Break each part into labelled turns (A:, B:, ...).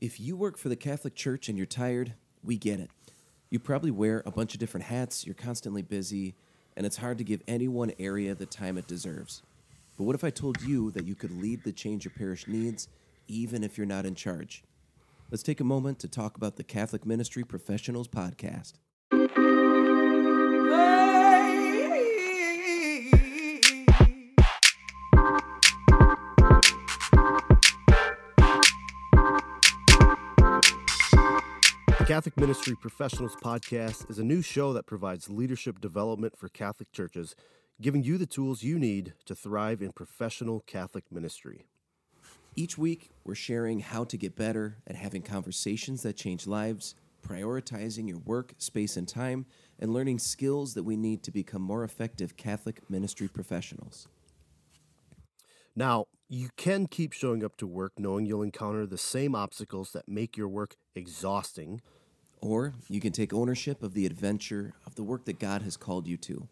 A: If you work for the Catholic Church and you're tired, we get it. You probably wear a bunch of different hats, you're constantly busy, and it's hard to give any one area the time it deserves. But what if I told you that you could lead the change your parish needs, even if you're not in charge? Let's take a moment to talk about the Catholic Ministry Professionals Podcast.
B: Catholic Ministry Professionals Podcast is a new show that provides leadership development for Catholic churches, giving you the tools you need to thrive in professional Catholic ministry.
A: Each week, we're sharing how to get better at having conversations that change lives, prioritizing your work, space, and time, and learning skills that we need to become more effective Catholic ministry professionals.
B: Now, you can keep showing up to work knowing you'll encounter the same obstacles that make your work exhausting.
A: Or you can take ownership of the adventure of the work that God has called you to.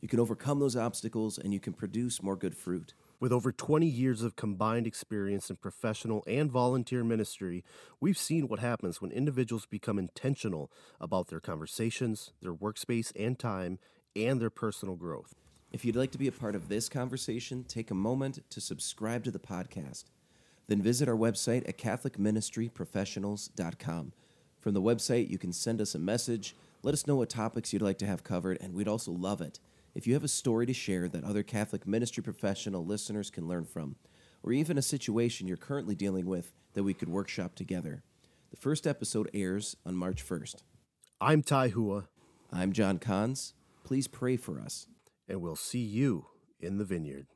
A: You can overcome those obstacles and you can produce more good fruit.
B: With over 20 years of combined experience in professional and volunteer ministry, we've seen what happens when individuals become intentional about their conversations, their workspace and time, and their personal growth.
A: If you'd like to be a part of this conversation, take a moment to subscribe to the podcast. Then visit our website at CatholicMinistryProfessionals.com. From the website, you can send us a message, let us know what topics you'd like to have covered, and we'd also love it if you have a story to share that other Catholic ministry professional listeners can learn from, or even a situation you're currently dealing with that we could workshop together. The first episode airs on March 1st.
B: I'm Tai Hua,
A: I'm John Kahns. Please pray for us
B: and we'll see you in the vineyard.